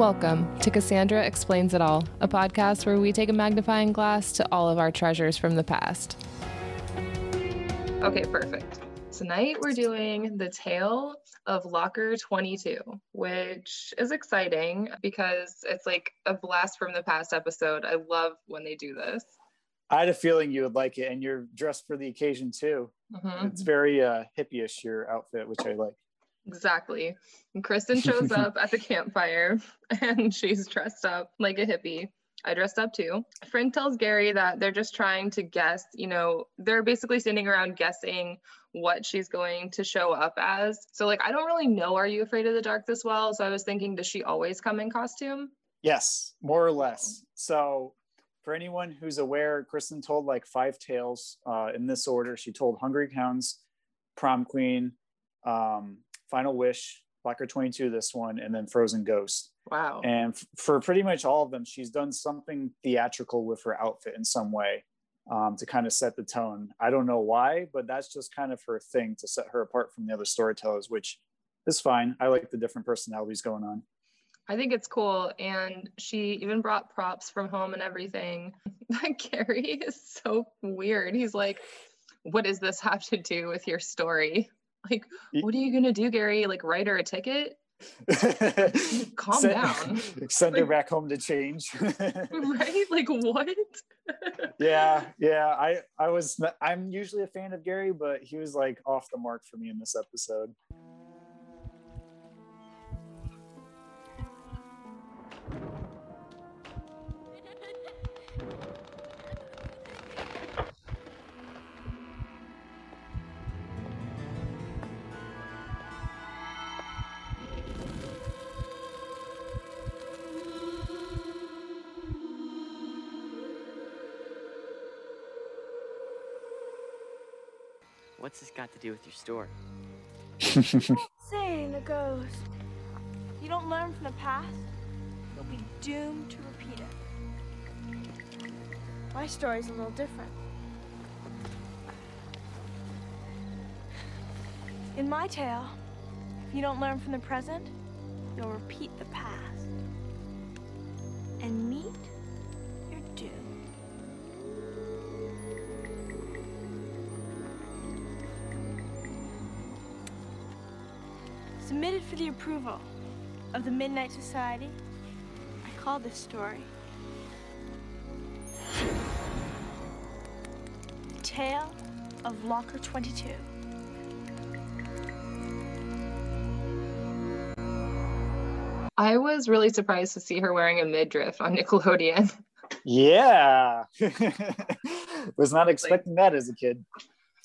Welcome to Cassandra Explains It All, a podcast where we take a magnifying glass to all of our treasures from the past. Okay, perfect. Tonight we're doing the tale of Locker 22, which is exciting because it's like a blast from the past episode. I love when they do this. I had a feeling you would like it, and you're dressed for the occasion too. Mm-hmm. It's very uh, hippie-ish your outfit, which I like. Exactly. And Kristen shows up at the campfire, and she's dressed up like a hippie. I dressed up too. Frank tells Gary that they're just trying to guess, you know, they're basically standing around guessing what she's going to show up as. So, like, I don't really know Are You Afraid of the Dark this well. So, I was thinking, does she always come in costume? Yes, more or less. So, for anyone who's aware, Kristen told like five tales uh, in this order. She told Hungry Hounds, Prom Queen, um, Final Wish, Locker 22, this one, and then Frozen Ghost. Wow. And f- for pretty much all of them, she's done something theatrical with her outfit in some way um, to kind of set the tone. I don't know why, but that's just kind of her thing to set her apart from the other storytellers, which is fine. I like the different personalities going on. I think it's cool. And she even brought props from home and everything. But Gary is so weird. He's like, What does this have to do with your story? Like, what are you going to do, Gary? Like, write her a ticket? Calm send, down. Send like, her back home to change. right? Like, what? yeah, yeah. I, I was, I'm usually a fan of Gary, but he was like off the mark for me in this episode. What's this got to do with your story? Saying a ghost. You don't learn from the past, you'll be doomed to repeat it. My story's a little different. In my tale, if you don't learn from the present, you'll repeat the past. And meet Submitted for the approval of the Midnight Society, I call this story The Tale of Locker 22. I was really surprised to see her wearing a midriff on Nickelodeon. Yeah. was not expecting like, that as a kid.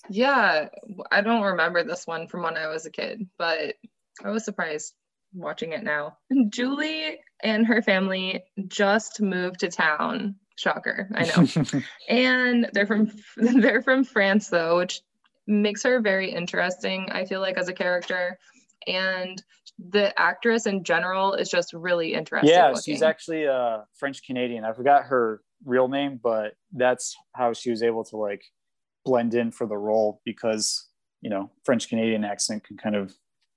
Yeah, I don't remember this one from when I was a kid, but I was surprised watching it now. Julie and her family just moved to town. Shocker, I know. and they're from they're from France though, which makes her very interesting, I feel like as a character. And the actress in general is just really interesting. Yeah, looking. she's actually uh, a French Canadian. I forgot her real name, but that's how she was able to like blend in for the role because you know French Canadian accent can kind of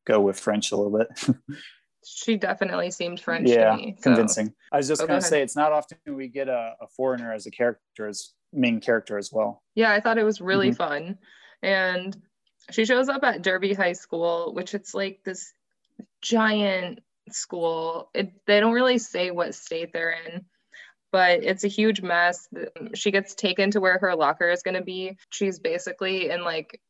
go with French a little bit. she definitely seemed French yeah, me, so. convincing. I was just oh, to go say it's not often we get a, a, foreigner as a character, as main character as well. Yeah, I thought it was really mm-hmm. fun. And she shows up at Derby High School, which it's like this giant school. It, they don't really say what state they're in, but it's a huge mess. She gets taken to where her locker is going to be. She's basically in like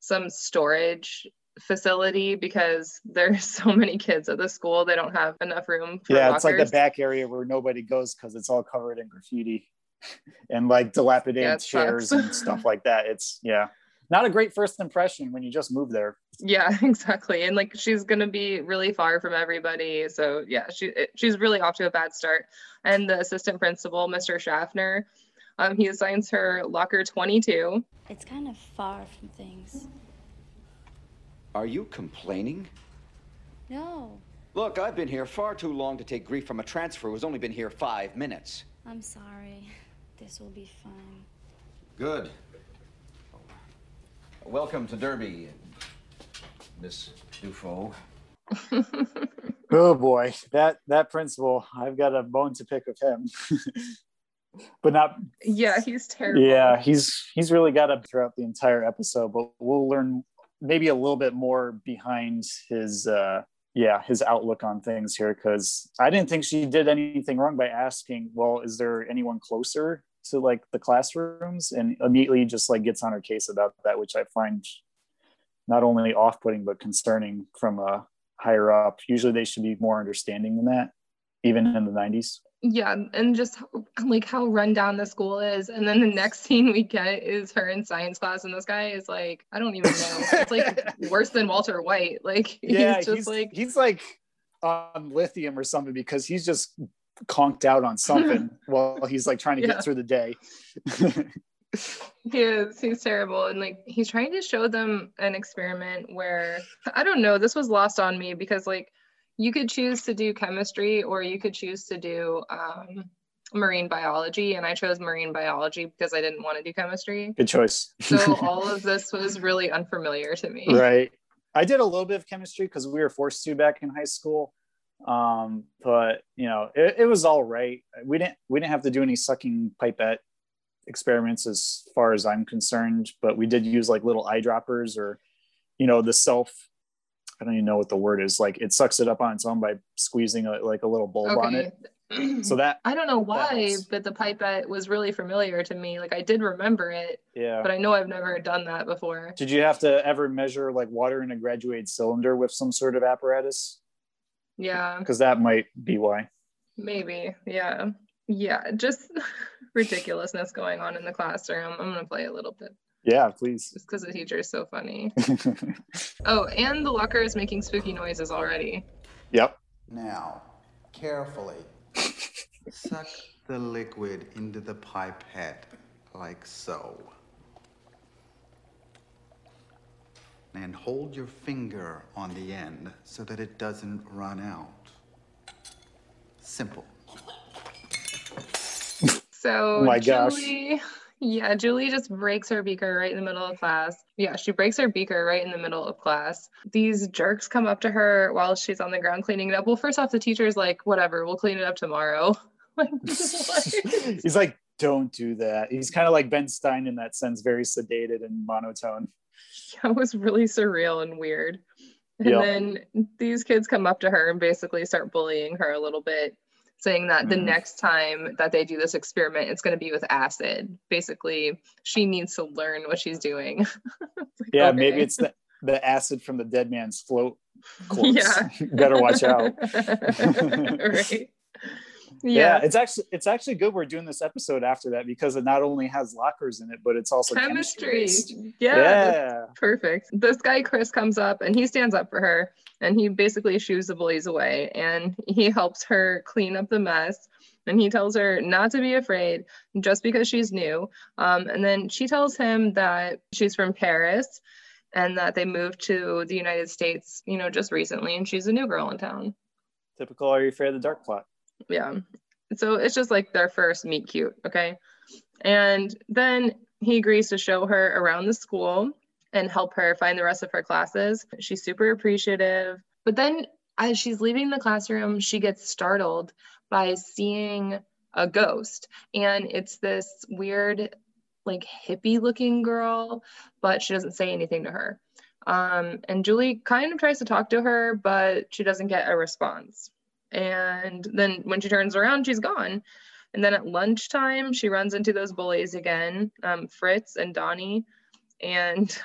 some storage facility because there's so many kids at the school they don't have enough room yeah lockers. it's like the back area where nobody goes because it's all covered in graffiti and like dilapidated yeah, chairs and stuff like that. It's yeah not a great first impression when you just move there. Yeah exactly and like she's gonna be really far from everybody so yeah she she's really off to a bad start. And the assistant principal mr schaffner um, he assigns her locker 22 it's kind of far from things are you complaining? No. Look, I've been here far too long to take grief from a transfer who's only been here five minutes. I'm sorry. This will be fine. Good. Welcome to Derby, Miss Dufault. oh boy, that that principal, I've got a bone to pick with him. but not yeah, he's terrible. yeah, he's he's really got up throughout the entire episode, but we'll learn maybe a little bit more behind his uh yeah, his outlook on things here cuz I didn't think she did anything wrong by asking, well, is there anyone closer to like the classrooms and immediately just like gets on her case about that, which I find not only off-putting but concerning from a higher up. Usually they should be more understanding than that, even in the 90s. Yeah, and just like how run down the school is. And then the next scene we get is her in science class, and this guy is like, I don't even know. It's like worse than Walter White. Like Yeah, he's just he's like he's like on lithium or something because he's just conked out on something while he's like trying to Yeah. get through the day. he is he's terrible and like he's trying to show them an experiment where i don't know this was lost on me because like you could choose to do chemistry or you could choose to do um, marine biology and i chose marine biology because i didn't want to do chemistry Good choice. so all of this was really unfamiliar to me right. I did a little bit of chemistry because we were forced to back in high school. Um, but you know, it, it was all right. We didn't we didn't have to do any sucking pipette experiments as far as I'm concerned, but we did use like little eyedroppers or you know, the self I don't even know what the word is. Like it sucks it up on its own by squeezing a, like a little bulb on it. So that i don't know why but the pipette was really familiar to me like i did remember it yeah. but i know i've never done that before Did you have to ever measure like water in a graduated cylinder with some sort of apparatus? yeah Because that might be why. Maybe, yeah. Yeah, just ridiculousness going on in the classroom. I'm gonna play a little bit Yeah, please. just because the teacher is so funny. Oh, and the locker is making spooky noises already. yep. Now, carefully suck the liquid into the pipette like so. And hold your finger on the end so that it doesn't run out. Simple. So Oh my gosh. Yeah, Julie just breaks her beaker right in the middle of class. Yeah, she breaks her beaker right in the middle of class. These jerks come up to her while she's on the ground cleaning it up. Well, first off, the teacher's like, whatever, we'll clean it up tomorrow. like. He's like, don't do that. He's kind of like Ben Stein in that sense, very sedated and monotone. that was really surreal and weird. And Yeah. then these kids come up to her and basically start bullying her a little bit, saying that the Mhm. next time that they do this experiment, it's going to be with acid. Basically, she needs to learn what she's doing. Like, Yeah, maybe it's the, the acid from the dead man's float corpse. Yeah. Better watch out. right. Yeah. Yeah. it's actually it's actually good we're doing this episode after that because it not only has lockers in it, but it's also Chemistry. chemistry. Yeah. Yeah. Perfect. This guy, Chris, comes up and he stands up for her and he basically shoos the bullies away and he helps her clean up the mess. And he tells her not to be afraid just because she's new. Um, and then she tells him that she's from Paris and that they moved to the United States, you know, just recently and she's a new girl in town. Typical Are You Afraid of the Dark plot. Yeah. So it's just like their first meet cute. Okay. And then he agrees to show her around the school and help her find the rest of her classes. She's super appreciative. But then as she's leaving the classroom, she gets startled by seeing a ghost. And it's this weird, like hippie looking girl, but she doesn't say anything to her. Um, and Julie kind of tries to talk to her, but she doesn't get a response. And then when she turns around, she's gone. And then at lunchtime, she runs into those bullies again, um, Fritz and Donnie, and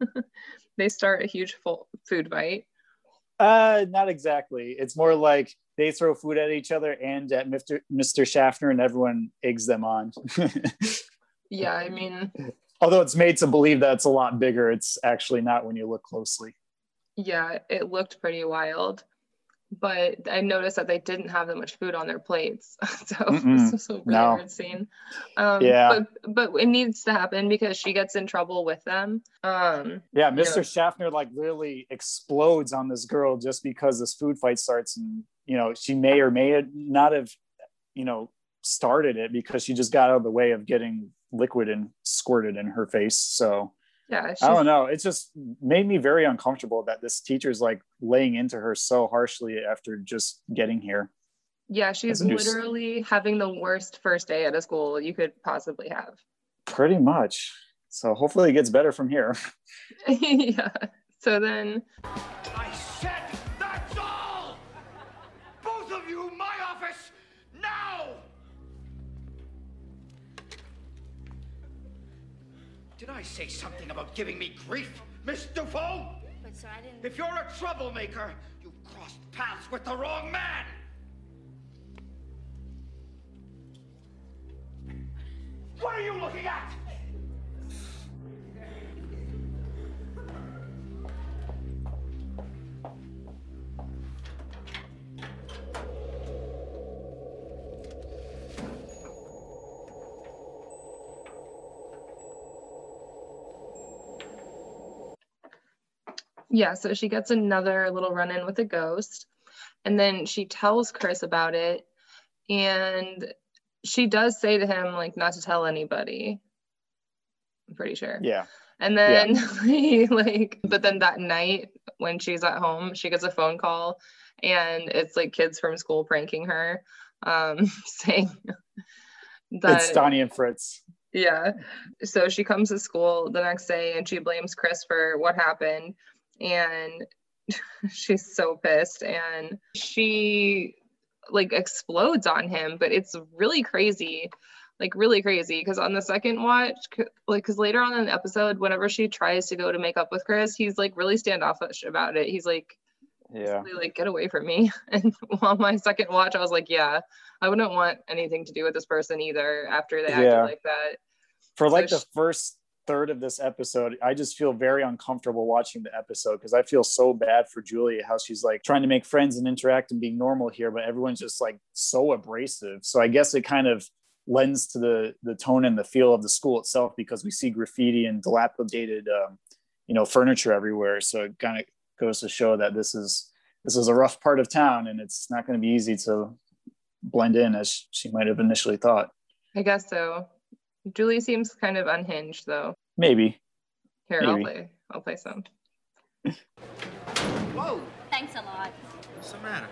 they start a huge food fight. Uh, not exactly. It's more like they throw food at each other and at Mr. Mr. Schaffner, and everyone eggs them on. Yeah, I mean, Although it's made to believe that it's a lot bigger, it's actually not when you look closely. yeah, it looked pretty wild. But I noticed that they didn't have that much food on their plates. so Mm-mm. this was a really No. weird scene. Um, Yeah. But, but it needs to happen because she gets in trouble with them. Um, Yeah. Mr. Schaffner like literally explodes on this girl just because this food fight starts, and you know she may or may not have, you know, started it because she just got out of the way of getting liquid and squirted in her face. So Yeah, I don't know. It just made me very uncomfortable that this teacher's like laying into her so harshly after just getting here. yeah, she's literally having the worst first day at a school you could possibly have. Pretty much. So hopefully it gets better from here. yeah. So then Did I say something about giving me grief, Miss Dufault? But sir, I didn't. If you're a troublemaker, you've crossed paths with the wrong man! Yeah, so she gets another little run in with a ghost. And then she tells Chris about it. And she does say to him, like, not to tell anybody. I'm pretty sure. Yeah. And then he like, but then that night when she's at home, she gets a phone call and it's like kids from school pranking her, um, saying that it's Donnie and Fritz. yeah. So she comes to school the next day and she blames Chris for what happened. And she's so pissed and she like explodes on him, but it's really crazy. Like really crazy because on the second watch, like because later on in the episode, whenever she tries to go to make up with Chris, he's like really standoffish about it. He's like, Yeah. like get away from me. And on my second watch, I was like, yeah, I wouldn't want anything to do with this person either after they acted Yeah. like that. For like So the first third of this episode, I just feel very uncomfortable watching the episode because I feel so bad for Julia, how she's like trying to make friends and interact and being normal here, but everyone's just like so abrasive. So I guess it kind of lends to the the tone and the feel of the school itself because we see graffiti and dilapidated um, you know furniture everywhere. So it kind of goes to show that this is this is a rough part of town and it's not going to be easy to blend in as she might have initially thought. I guess so. Julie seems kind of unhinged though. Maybe. Here, I'll play. I'll play some. Whoa, Thanks a lot. what's the matter?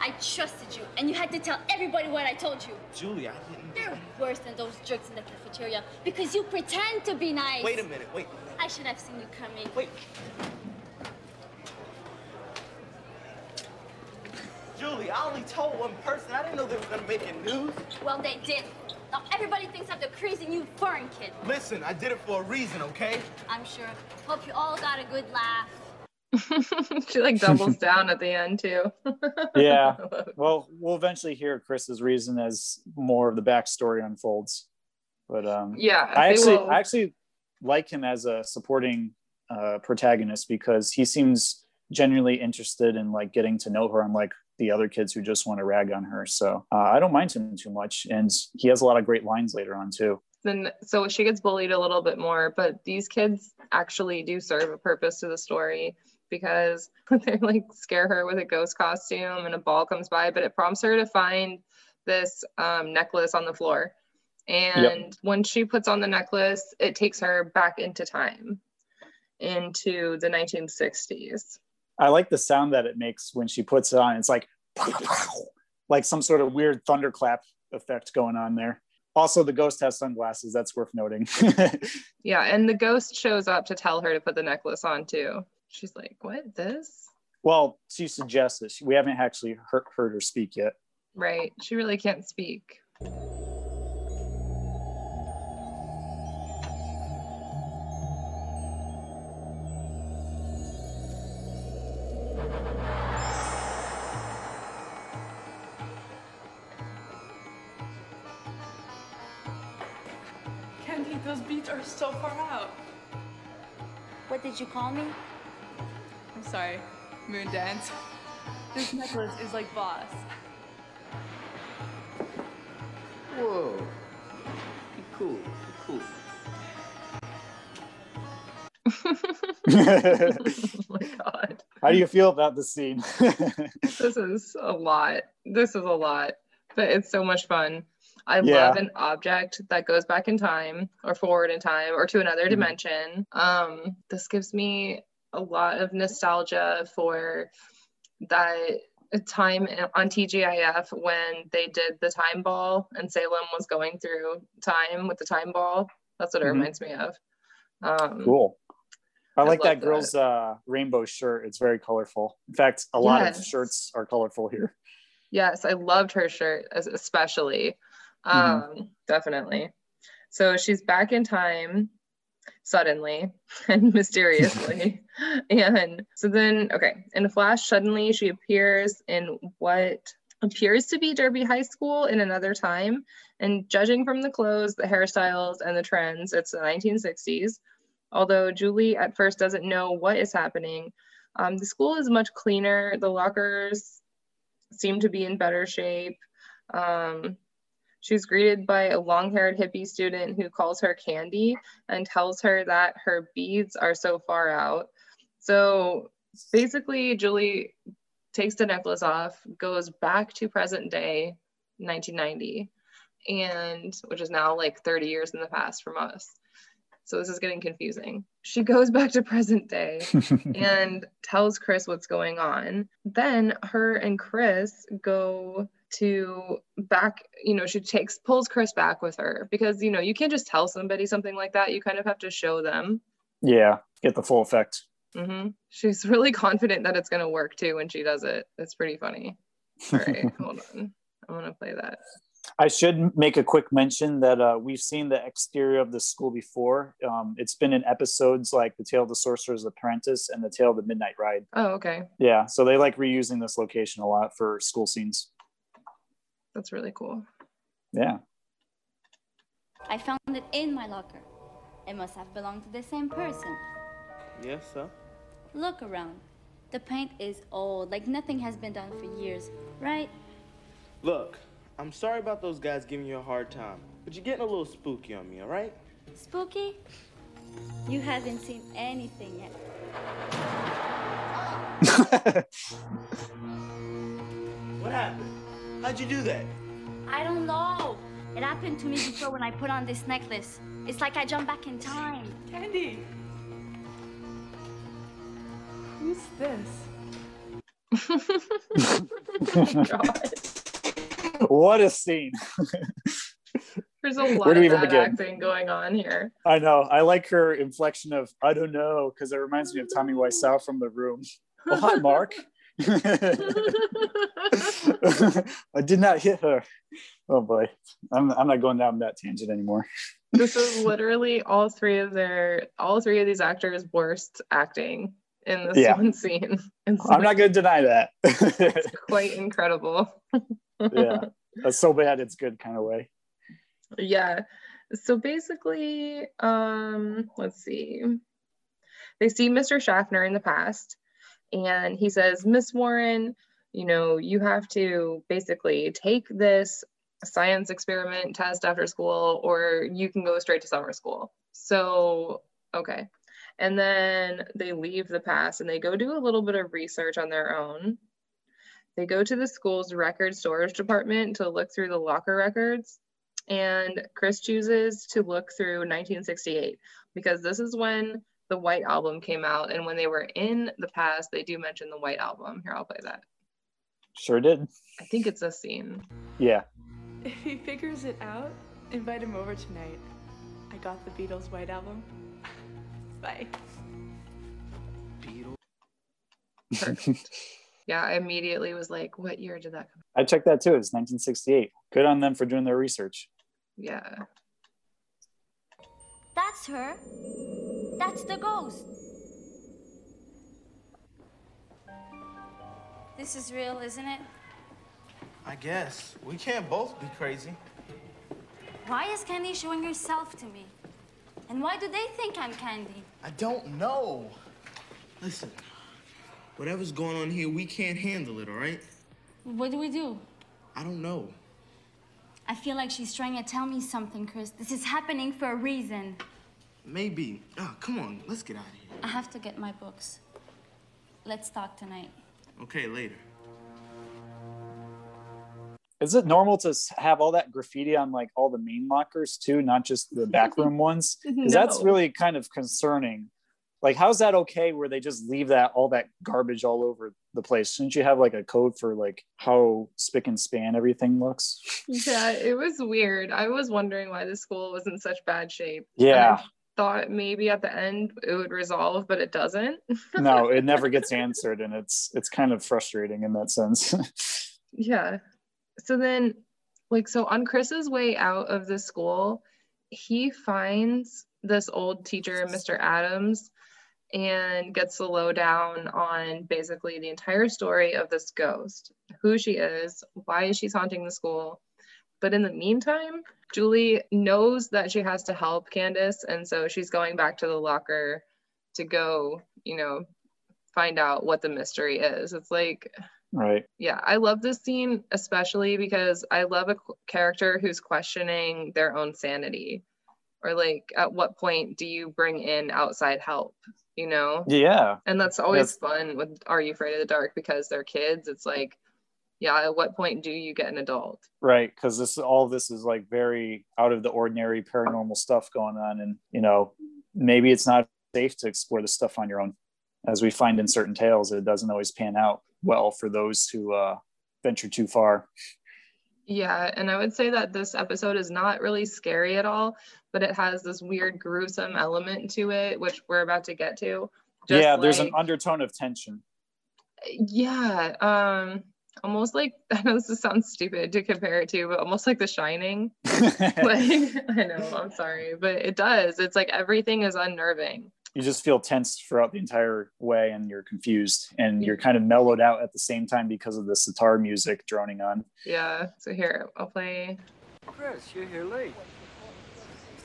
I trusted you, and you had to tell everybody what I told you. Julie, I didn't. You're worse than those jerks in the cafeteria because you pretend to be nice. Wait a minute, wait, I should have seen you coming. wait. Julie, I only told one person. I didn't know they were gonna make it news. Well, they did. Now everybody thinks I'm the crazy new foreign kid. Listen, I did it for a reason, okay? I'm sure. Hope you all got a good laugh. she like doubles down at the end too. Yeah. Well, we'll eventually hear Chris's reason as more of the backstory unfolds. But um, yeah. I actually, will- I actually like him as a supporting uh, protagonist because he seems genuinely interested in like getting to know her, unlike the other kids who just want to rag on her. So uh, I don't mind him too much, and he has a lot of great lines later on too. then so she gets bullied a little bit more, but these kids actually do serve a purpose to the story because they like scare her with a ghost costume and a ball comes by, but it prompts her to find this um, necklace on the floor. And when she puts on the necklace, it takes her back into time into the 1960s. I like the sound that it makes when she puts it on. It's like like some sort of weird thunderclap effect going on there. Also, the ghost has sunglasses. That's worth noting. Yeah, and the ghost shows up to tell her to put the necklace on too. She's like, "What? This?" well, she suggests it. We haven't actually heard, heard her speak yet. Right. She really can't speak. Call me? I'm sorry, Moon Dance. This necklace is like boss. Whoa. Be cool. Be cool. oh my god. How do you feel about the scene? This is a lot. This is a lot, but it's so much fun. I Yeah. love an object that goes back in time or forward in time or to another Mhm. dimension. Um, this gives me a lot of nostalgia for that time on TGIF when they did the time ball and Salem was going through time with the time ball. That's what it Mhm. reminds me of. Um, Cool. I I like love that girl's uh, rainbow shirt. It's very colorful. In fact, a lot of shirts are colorful here. Yes, I loved her shirt as- especially. Um, definitely. So she's back in time suddenly and mysteriously. and so then, okay, in a flash, suddenly she appears in what appears to be Derby High School in another time. And judging from the clothes, the hairstyles, and the trends, it's the 1960s. Although Julie at first doesn't know what is happening, um, the school is much cleaner. The lockers seem to be in better shape. Um, she's greeted by a long haired hippie student who calls her Candy and tells her that her beads are so far out. So basically, Julie takes the necklace off, goes back to present day 1990, and which is now like 30 years in the past from us. So this is getting confusing. She goes back to present day and tells Chris what's going on. Then her and Chris go to back, you know, she takes pulls Chris back with her because you know, you can't just tell somebody something like that. You kind of have to show them. yeah, get the full effect. hmm She's really confident that it's gonna work too when she does it. It's pretty funny. All right, hold on. I'm gonna play that. I should make a quick mention that uh, we've seen the exterior of the school before. Um, it's been in episodes like The Tale of the Sorcerer's Apprentice and The Tale of the Midnight Ride. Oh, okay. Yeah, so they like reusing this location a lot for school scenes. That's really cool. Yeah. I found it in my locker. It must have belonged to the same person. Yes, sir. Look around. The paint is old, like nothing has been done for years, right? Look, I'm sorry about those guys giving you a hard time, but you're getting a little spooky on me, all right? Spooky? You haven't seen anything yet. What happened? How'd you do that? I don't know. It happened to me before when I put on this necklace. It's like I jumped back in time. Candy. Who's this? what a scene. There's a lot Where do we of even begin? acting going on here. I know. I like her inflection of I don't know because it reminds me of Tommy Wiseau from The Room. Oh, hi, Mark. I did not hit her. Oh boy, I'm I'm not going down that tangent anymore. this is literally all three of their all three of these actors worst acting in this Yeah. one scene it's I'm not going to deny that. quite incredible yeah, that's so bad it's good kind of way. yeah so basically um let's see they see mr schaffner in the past and he says miss warren you know you have to basically take this science experiment test after school or you can go straight to summer school. So okay. And then they leave the pass and they go do a little bit of research on their own. They go to the school's record storage department to look through the locker records and Chris chooses to look through 1968 because this is when the White Album came out. And when they were in the past, they do mention the White Album. Here, I'll play that. Sure did. I think it's a scene. Yeah. If he figures it out, invite him over tonight. I got the Beatles' White Album. Bye. Beatles. yeah, I immediately was like, what year did that come? I checked that too. It's 1968. Good on them for doing their research. Yeah. That's her. That's the ghost. This is real, isn't it? I guess. We can't both be crazy. Why is Candy showing herself to me? And why do they think I'm Candy? I don't know. Listen, whatever's going on here, we can't handle it, all right? What do we do? I don't know. I feel like she's trying to tell me something, Chris. This is happening for a reason. Maybe. Ah, come on, let's get out of here. I have to get my books. Let's talk tonight. Okay, later. Is it normal to have all that graffiti on like all the main lockers too, not just the backroom ones? Because that's really kind of concerning. Like, how's that okay where they just leave that all that garbage all over the place? Shouldn't you have like a code for like how spick and span everything looks? Yeah, it was weird. I was wondering why the school was in such bad shape. Yeah. Thought maybe at the end it would resolve, but it doesn't. no, it never gets answered, and it's it's kind of frustrating in that sense. Yeah. So then, like, so on Chris's way out of the school, he finds this old teacher, Mr. Adams, and gets the lowdown on basically the entire story of this ghost who she is, why is she haunting the school. But in the meantime, Julie knows that she has to help Candace, and so she's going back to the locker to go, you know, find out what the mystery is. It's like, right. yeah, I love this scene, especially because I love a character who's questioning their own sanity. Or, like, at what point do you bring in outside help? You know? Yeah. And that's always fun with Are You Afraid of the Dark because they're kids. It's like, yeah, at what point do you get an adult? right because this all this is like very out of the ordinary paranormal stuff going on and you know maybe it's not safe to explore this stuff on your own as we find in certain tales it doesn't always pan out well for those who uh, venture too far Yeah, and I would say that this episode is not really scary at all, but it has this weird gruesome element to it, which we're about to get to. Just yeah there's an undertone of tension yeah um almost like i know this sounds stupid to compare it to but almost like the shining like i know i'm sorry but it does it's like everything is unnerving you just feel tense throughout the entire way and you're confused and you're kind of mellowed out at the same time because of the sitar music droning on yeah so here i'll play Chris, you're here late.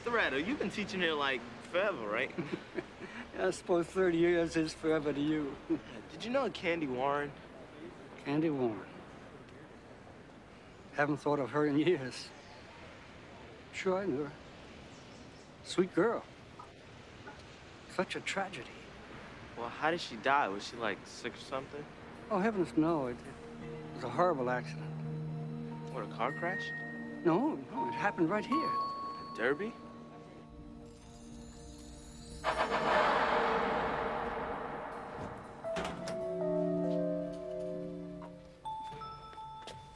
Loretta, you've been teaching here like forever, right? I suppose 30 years is forever to you. Did you know Candy Warren? Candy Warren. Haven't thought of her in years. Sure, I knew her. Sweet girl. Such a tragedy. Well, how did she die? Was she like sick or something? Oh, heavens, no. It, it was a horrible accident. What, a car crash? No, no, it happened right here. Derby?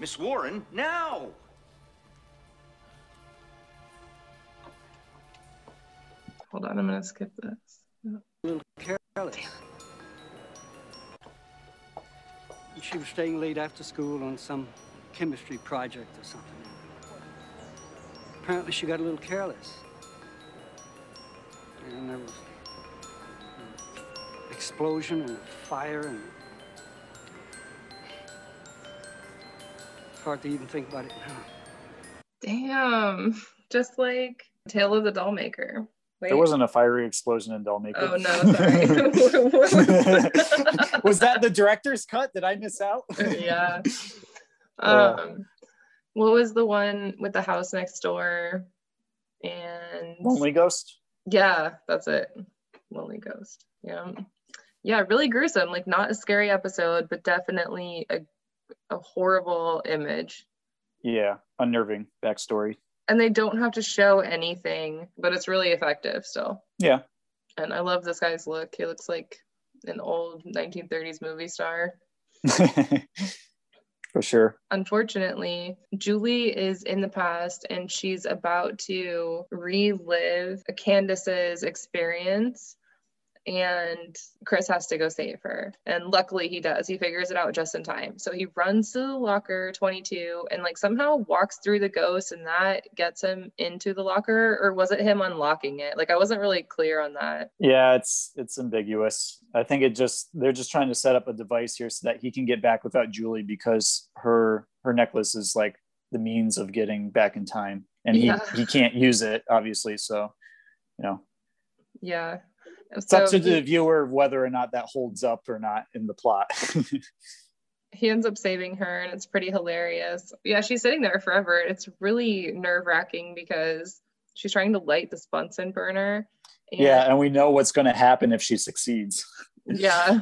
Miss Warren, now! hold on i'm gonna skip this A little careless. She was staying late after school on some chemistry project or something. Apparently, she got a little careless. And there was an explosion and a fire and hard to even think about it now. damn just like tale of the Dollmaker. Wait. there wasn't a fiery explosion in Dollmaker. oh no sorry was that? the director's cut? Did I miss out? yeah. Uh. Um, what was the one with the house next door? And Lonely Ghost. yeah, that's it. Lonely Ghost. Yeah. Yeah, really gruesome. Like not a scary episode, but definitely a, a horrible image. Yeah, unnerving backstory. And they don't have to show anything, but it's really effective still. Yeah, And I love this guy's look. He looks like an old 1930s movie star. for sure. unfortunately, Julie is in the past and she's about to relive Candace's experience. And Chris has to go save her. And luckily, he does. He figures it out just in time. So he runs to the locker 22 and, like, somehow walks through the ghost, and that gets him into the locker. Or was it him unlocking it? Like, I wasn't really clear on that. Yeah, it's it's ambiguous. I think it just they're just trying to set up a device here so that he can get back without Julie because her her necklace is like the means of getting back in time, and he he can't use it obviously. So, you know, Yeah. It's up to he- the viewer whether or not that holds up or not in the plot. he ends up saving her and it's pretty hilarious. Yeah, she's sitting there forever. It's really nerve wracking because she's trying to light this Bunsen burner. And, yeah, and we know what's going to happen if she succeeds. Yeah.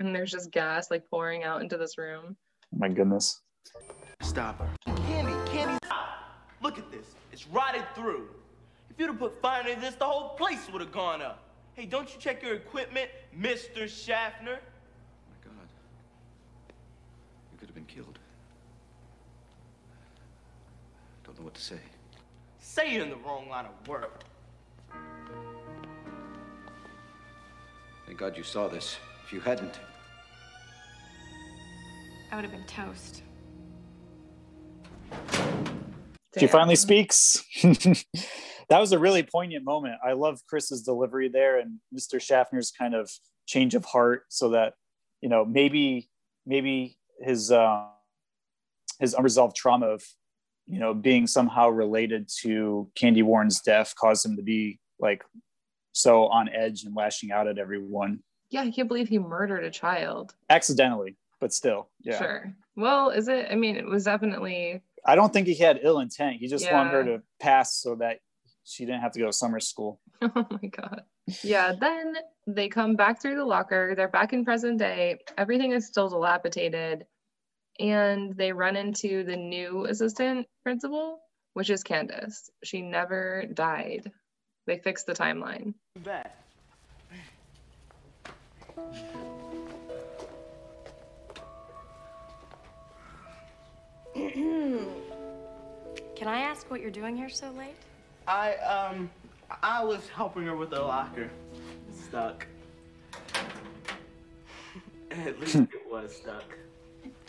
And there's just gas like pouring out into this room. My goodness. Stop her. Candy, candy, stop! Look at this. It's rotted through. If you'd have put fire in this, the whole place would have gone up. Hey, don't you check your equipment, Mr. Schaffner? Oh My God. You could have been killed. Don't know what to say. Say you're in the wrong line of work. Thank God you saw this. If you hadn't, I would have been toast. She finally speaks. that was a really poignant moment. I love Chris's delivery there and Mr. Schaffner's kind of change of heart so that, you know, maybe maybe his uh, his unresolved trauma of, you know, being somehow related to Candy Warren's death caused him to be like so on edge and lashing out at everyone. Yeah, I can't believe he murdered a child. Accidentally, but still. Yeah. Sure. Well, is it? I mean, it was definitely. I don't think he had ill intent. He just Yeah. wanted her to pass so that she didn't have to go to summer school. Oh my god. Yeah. Then they come back through the locker. They're back in present day. Everything is still dilapidated, and they run into the new assistant principal, which is Candace. She never died. They fixed the timeline. Back. Can I ask what you're doing here so late? I, um, I was helping her with the locker. Stuck. At least it was stuck.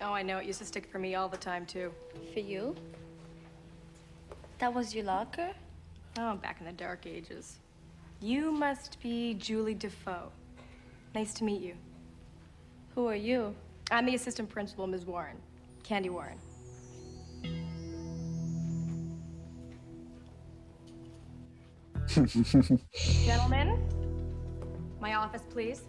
Oh, I know. It used to stick for me all the time, too. For you? That was your locker? Oh, back in the dark ages. You must be Julie Defoe. Nice to meet you. Who are you? I'm the assistant principal, Ms. Warren. Candy Warren. Gentlemen, my office, please.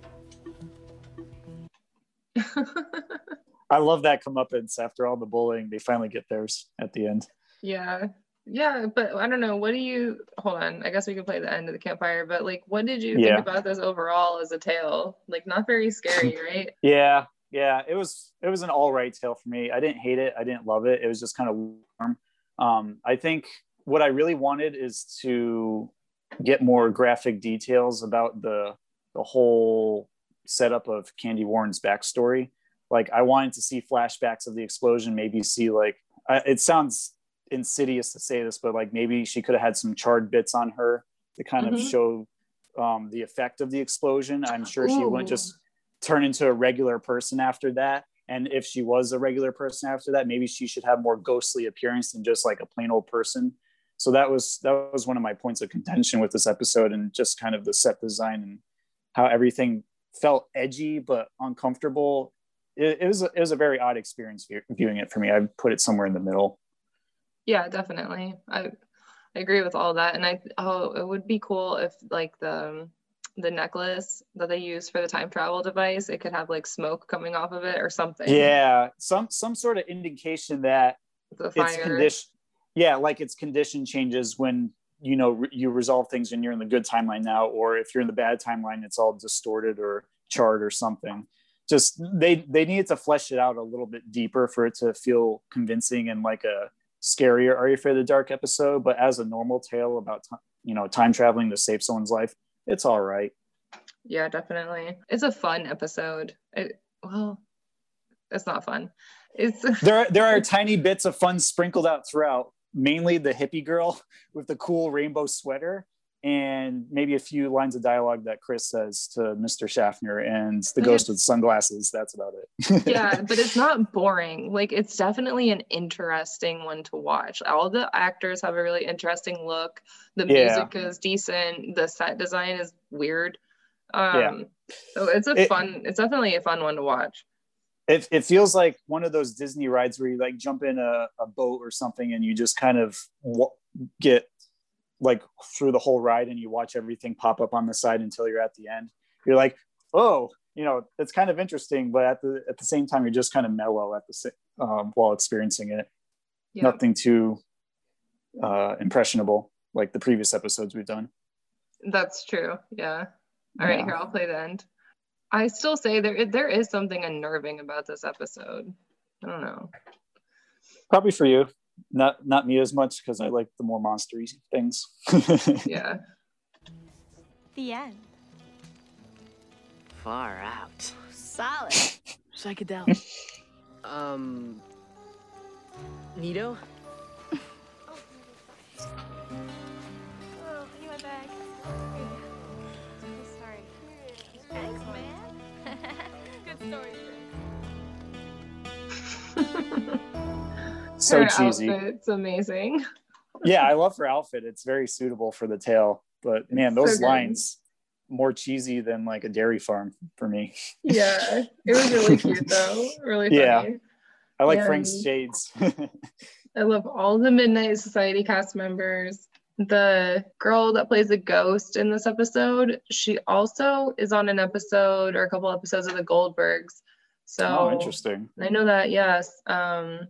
I love that comeuppance after all the bullying. They finally get theirs at the end. Yeah. Yeah, but I don't know. What do you hold on? I guess we could play the end of the campfire, but like what did you Yeah. think about this overall as a tale? Like not very scary, right? Yeah, yeah. It was it was an all right tale for me. I didn't hate it. I didn't love it. It was just kind of warm. Um, I think what I really wanted is to get more graphic details about the the whole setup of Candy Warren's backstory. Like I wanted to see flashbacks of the explosion, maybe see like I, it sounds insidious to say this, but like maybe she could have had some charred bits on her to kind of Mhm. show um, the effect of the explosion. I'm sure she wouldn't just turn into a regular person after that. And if she was a regular person after that, maybe she should have more ghostly appearance than just like a plain old person. So that was that was one of my points of contention with this episode, and just kind of the set design and how everything felt edgy but uncomfortable. It, it was a, it was a very odd experience view- viewing it for me. I put it somewhere in the middle. Yeah, definitely. I I agree with all that. And I oh, it would be cool if like the the necklace that they use for the time travel device, it could have like smoke coming off of it or something. Yeah, some some sort of indication that The it's fire. condition. Yeah, like its condition changes when you know re- you resolve things and you're in the good timeline now, or if you're in the bad timeline, it's all distorted or charred or something. Just they they needed to flesh it out a little bit deeper for it to feel convincing and like a scarier Are You Afraid of the Dark episode. But as a normal tale about ti- you know time traveling to save someone's life, it's all right. Yeah, definitely. It's a fun episode. It, well, it's not fun. It's there there are tiny bits of fun sprinkled out throughout mainly the hippie girl with the cool rainbow sweater and maybe a few lines of dialogue that chris says to mr schaffner and the ghost with sunglasses that's about it yeah, but it's not boring. Like it's definitely an interesting one to watch. All the actors have a really interesting look. The Yeah. music is decent. The set design is weird. Um Yeah. so it's a It- fun it's definitely a fun one to watch. It, it feels like one of those disney rides where you like jump in a, a boat or something and you just kind of wa- get like through the whole ride and you watch everything pop up on the side until you're at the end you're like oh you know it's kind of interesting but at the at the same time you're just kind of mellow at the um, while experiencing it Yeah. nothing too uh impressionable like the previous episodes we've done That's true. Yeah. All right, Yeah. here I'll play the end. I still say there there is something unnerving about this episode. I don't know. probably for you not not me as much because I like the more monstery things. yeah. The end. Far out. Solid. Psychedelic. um. Nito? So Her cheesy. It's amazing. yeah, I love her outfit. It's very suitable for the tale. But man, those So lines more cheesy than like a dairy farm for me. Yeah, it was really cute though. Really funny. Yeah. I like And Frank's shades. I love all the Midnight Society cast members. The girl that plays a ghost in this episode, she also is on an episode or a couple episodes of the Goldbergs. So oh, interesting. I know that, yes. Um,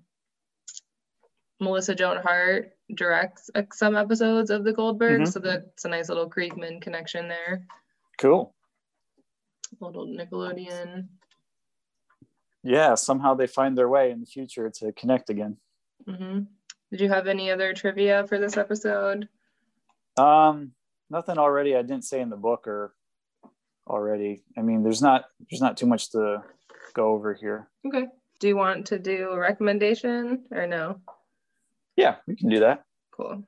Melissa Joan Hart directs uh, some episodes of the Goldbergs, Mhm. so that's a nice little Kriegman connection there. Cool. Little Nickelodeon. Yeah, somehow they find their way in the future to connect again. hmm Did you have any other trivia for this episode? Um, nothing already I didn't say in the book or already. I mean, there's not there's not too much to go over here. Okay. Do you want to do a recommendation or no? Yeah, we can do that. Cool.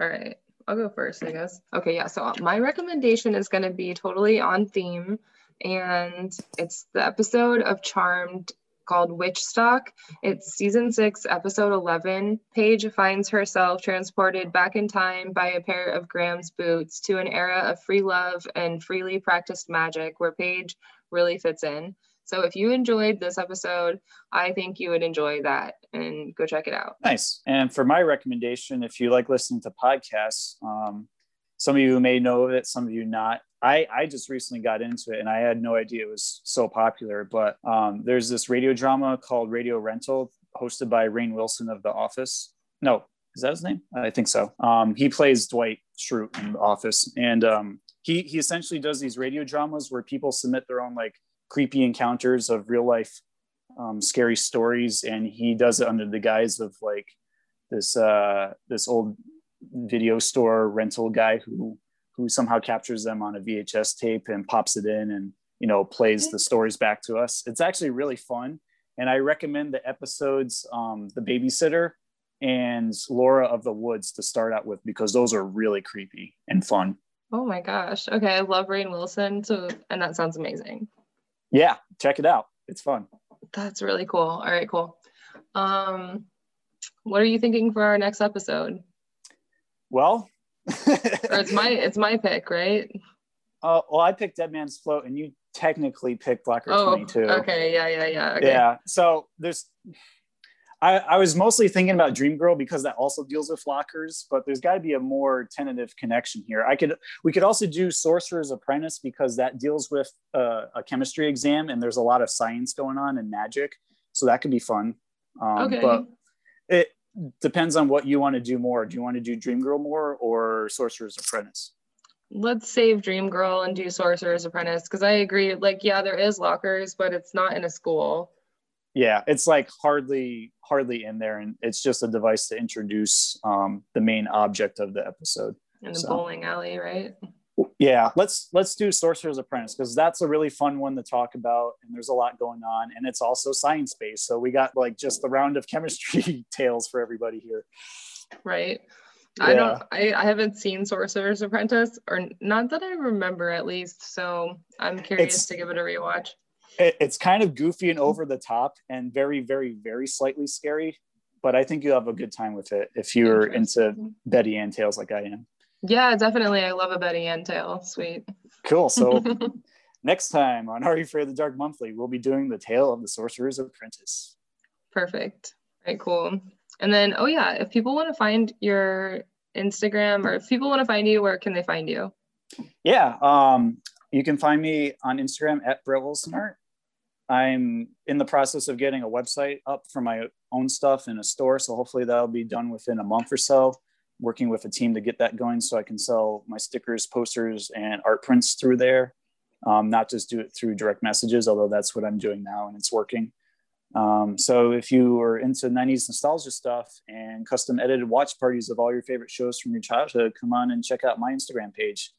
All right. I'll go first, I guess. Okay, yeah. So my recommendation is going to be totally on theme, and it's the episode of Charmed called Witchstock. It's season six, episode 11. Paige finds herself transported back in time by a pair of Grams's boots to an era of free love and freely practiced magic where Paige really fits in. So if you enjoyed this episode, I think you would enjoy that and go check it out. Nice. And for my recommendation, if you like listening to podcasts, um, some of you may know it, some of you not. I, I just recently got into it and I had no idea it was so popular. But um, there's this radio drama called Radio Rental, hosted by Rainn Wilson of The Office. No, is that his name? I think so. Um, he plays Dwight Schrute in The Office, and um, he he essentially does these radio dramas where people submit their own like creepy encounters of real life um, scary stories, and he does it under the guise of like this uh, this old video store rental guy who who somehow captures them on a VHS tape and pops it in and you know plays the stories back to us. It's actually really fun, and I recommend the episodes um, "The Babysitter" and "Laura of the Woods" to start out with because those are really creepy and fun. Oh my gosh. Okay, I love Rainn Wilson. So and that sounds amazing. Yeah, check it out. It's fun. That's really cool. All right, cool. Um what are you thinking for our next episode? Well, Or it's my it's my pick, right? uh, well, I picked Dead Man's Float, and you technically picked Blacker Oh, 22. okay. Yeah, yeah, yeah. Okay. Yeah. So there's, I, I was mostly thinking about Dream Girl because that also deals with lockers, but there's got to be a more tentative connection here. I could, we could also do Sorcerer's Apprentice because that deals with uh, a chemistry exam and there's a lot of science going on and magic, so that could be fun. Um, Okay. But it depends on what you want to do more. Do you want to do Dream Girl more or Sorcerer's Apprentice? Let's save Dream Girl and do Sorcerer's Apprentice because I agree. Like, yeah, there is lockers, but it's not in a school. Yeah it's like hardly hardly in there and it's just a device to introduce um, the main object of the episode In the So- bowling alley, right? yeah let's let's do sorcerer's apprentice because that's a really fun one to talk about and there's a lot going on and it's also science based so we got like just the round of chemistry tales for everybody here Right. I don't I, I haven't seen Sorcerer's Apprentice or not that I remember at least. So I'm curious It's- to give it a rewatch. It, it's kind of goofy and over the top and very very very slightly scary but i think you'll have a good time with it if you're into betty ann tales like i am Yeah, definitely. I love a Betty Ann tale. Sweet. cool so next time on Are You Afraid of the Dark Monthly, we'll be doing the tale of the Sorcerer's Apprentice. Perfect. All right, cool. And then, oh yeah, if people want to find your Instagram or if people want to find you, where can they find you? Yeah, um, you can find me on Instagram at Brett. I'm in the process of getting a website up for my own stuff in a store, so hopefully that'll be done within a month or so. Working with a team to get that going, so I can sell my stickers, posters, and art prints through there. Um, not just do it through direct messages, although that's what I'm doing now and it's working. Um, so if you are into 90s nostalgia stuff and custom edited watch parties of all your favorite shows from your childhood, come on and check out my Instagram page.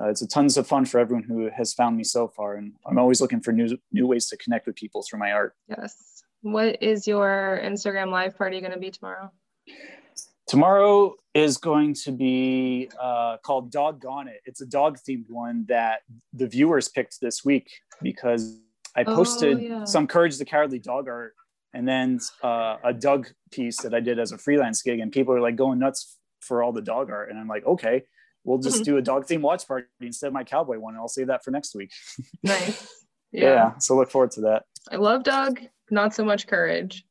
Uh, it's a tons of fun for everyone who has found me so far, and I'm always looking for new new ways to connect with people through my art. Yes. What is your Instagram live party going to be tomorrow? Tomorrow is going to be uh, called Doggone It. It's a dog themed one that the viewers picked this week because I Oh, posted yeah. some Courage the Cowardly Dog art and then uh, a Doug piece that I did as a freelance gig, and people are like going nuts for all the dog art. And I'm like, okay, we'll just Mhm. do a dog themed watch party instead of my cowboy one, and I'll save that for next week. Nice. Yeah. Yeah. so look forward to that. I love dog not so much courage.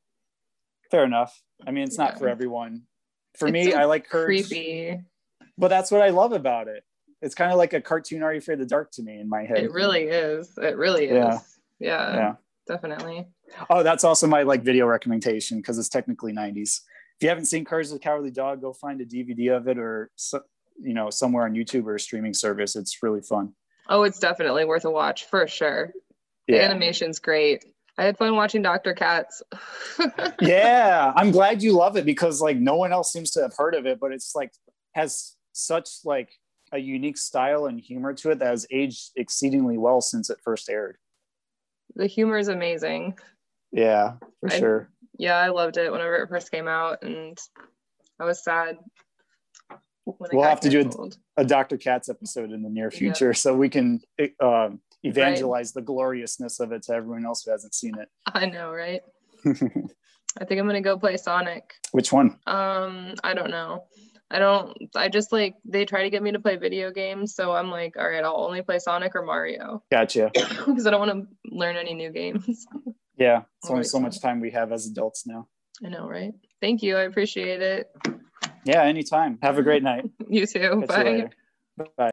Fair enough. I mean, it's not Yeah. for everyone. For It's me, so I like Courage. Creepy. But that's what I love about it. It's kind of like a cartoon Are You Afraid of the Dark to me in my head. It really is. It really is. Yeah. Yeah. Yeah. Definitely. Oh, that's also my like video recommendation because it's technically 90s. If you haven't seen Courage the Cowardly Dog, go find a DVD of it or so, you know somewhere on YouTube or a streaming service. It's really fun. Oh, it's definitely worth a watch for sure. The Yeah. animation's great. I had fun watching Dr. Katz. yeah, I'm glad you love it because like no one else seems to have heard of it, but it's like has such like a unique style and humor to it that has aged exceedingly well since it first aired. the humor is amazing. Yeah, for I- sure. Yeah, I loved it whenever it first came out, and I was sad. We'll have to do a, a Dr. Katz episode in the near Yeah. future so we can um, evangelize the gloriousness of it to everyone else who hasn't seen it. I know, right? I think I'm gonna go play Sonic. Which one? Um, I don't know. I don't. I just like they try to get me to play video games, so I'm like, all right, I'll only play Sonic or Mario Gotcha. because I don't want to learn any new games. Yeah, it's only so much time we have as adults now. I know, right? Thank you. I appreciate it. Yeah, anytime. Have a great night. You too. Catch Bye. later. Bye.